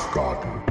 Dachgarten.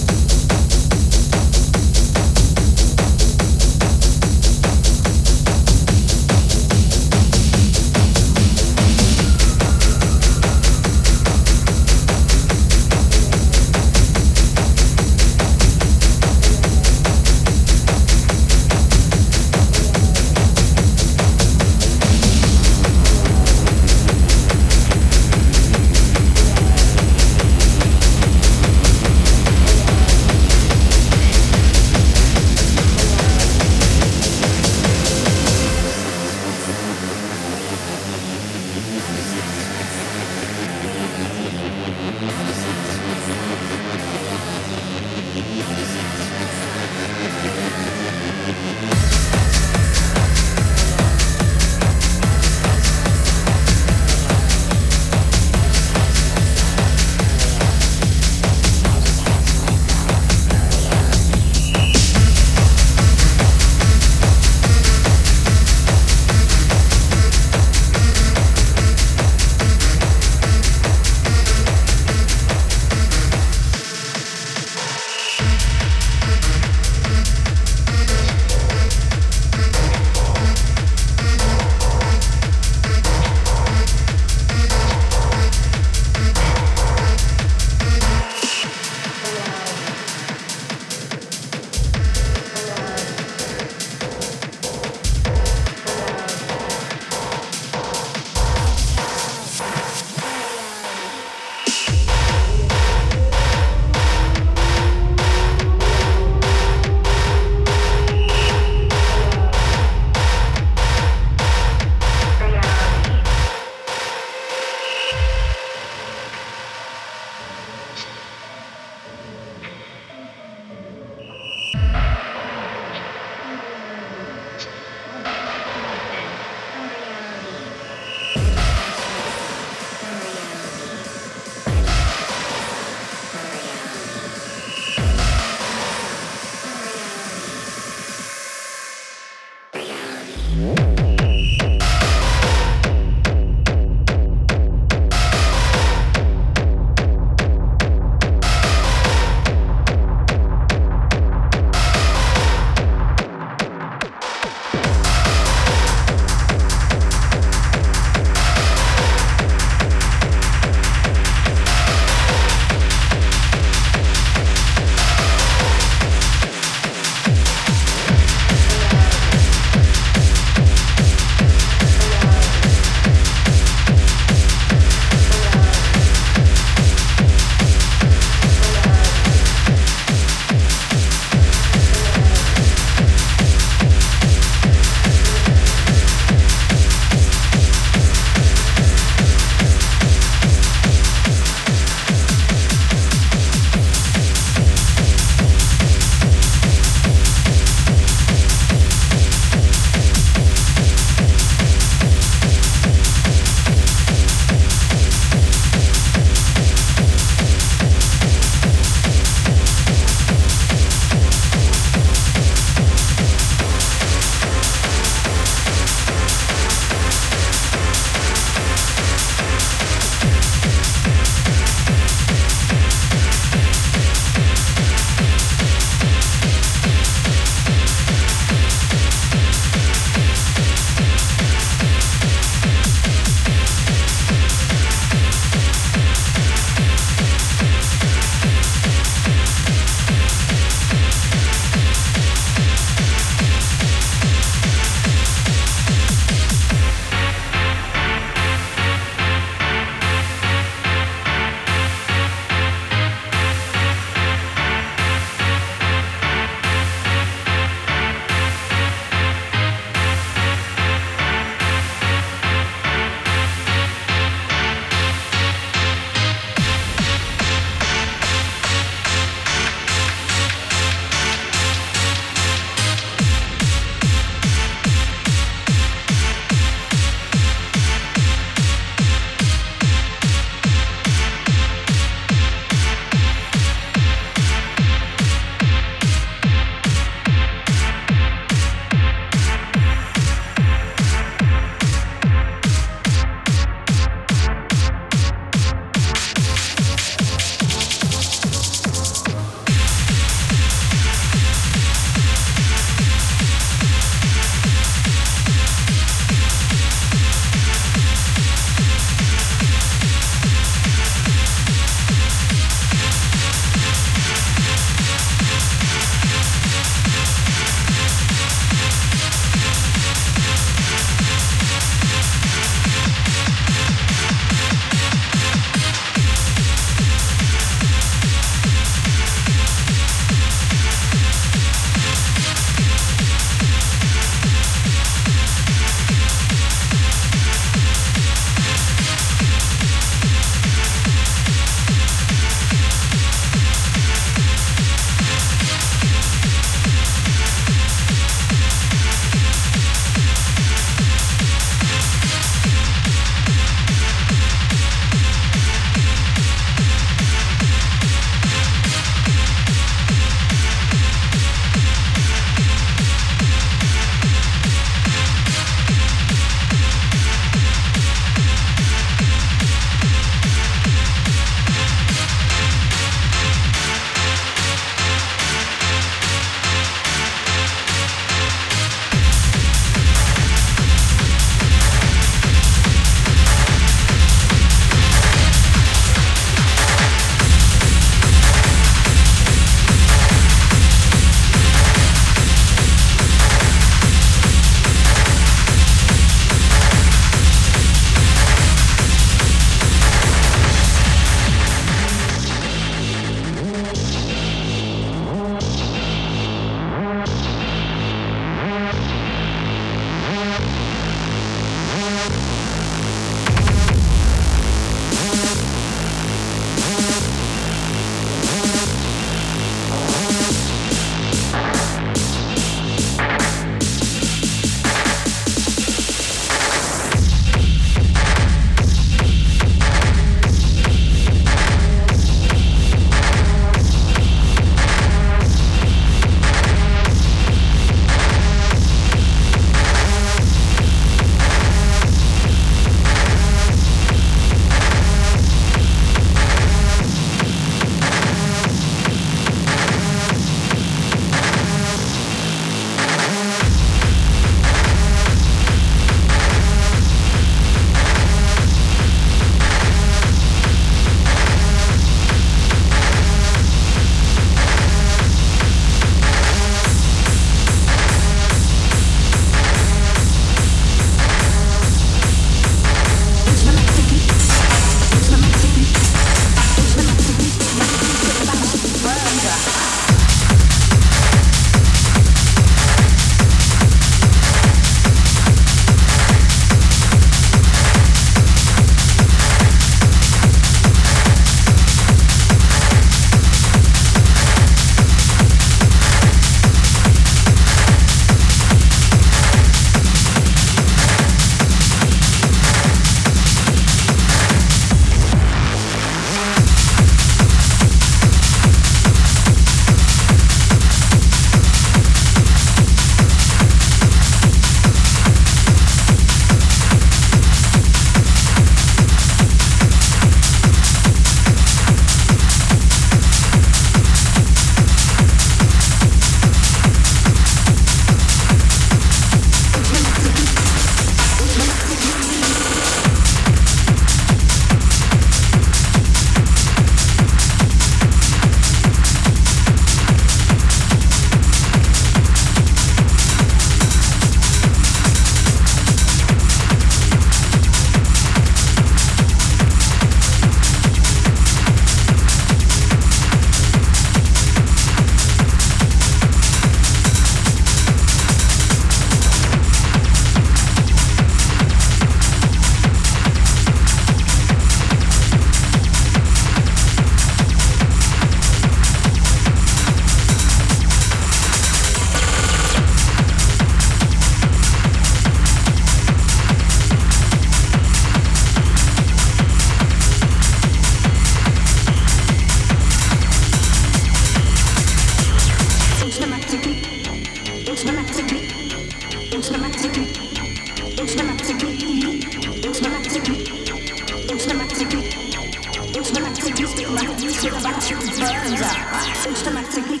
automatically,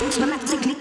automatically.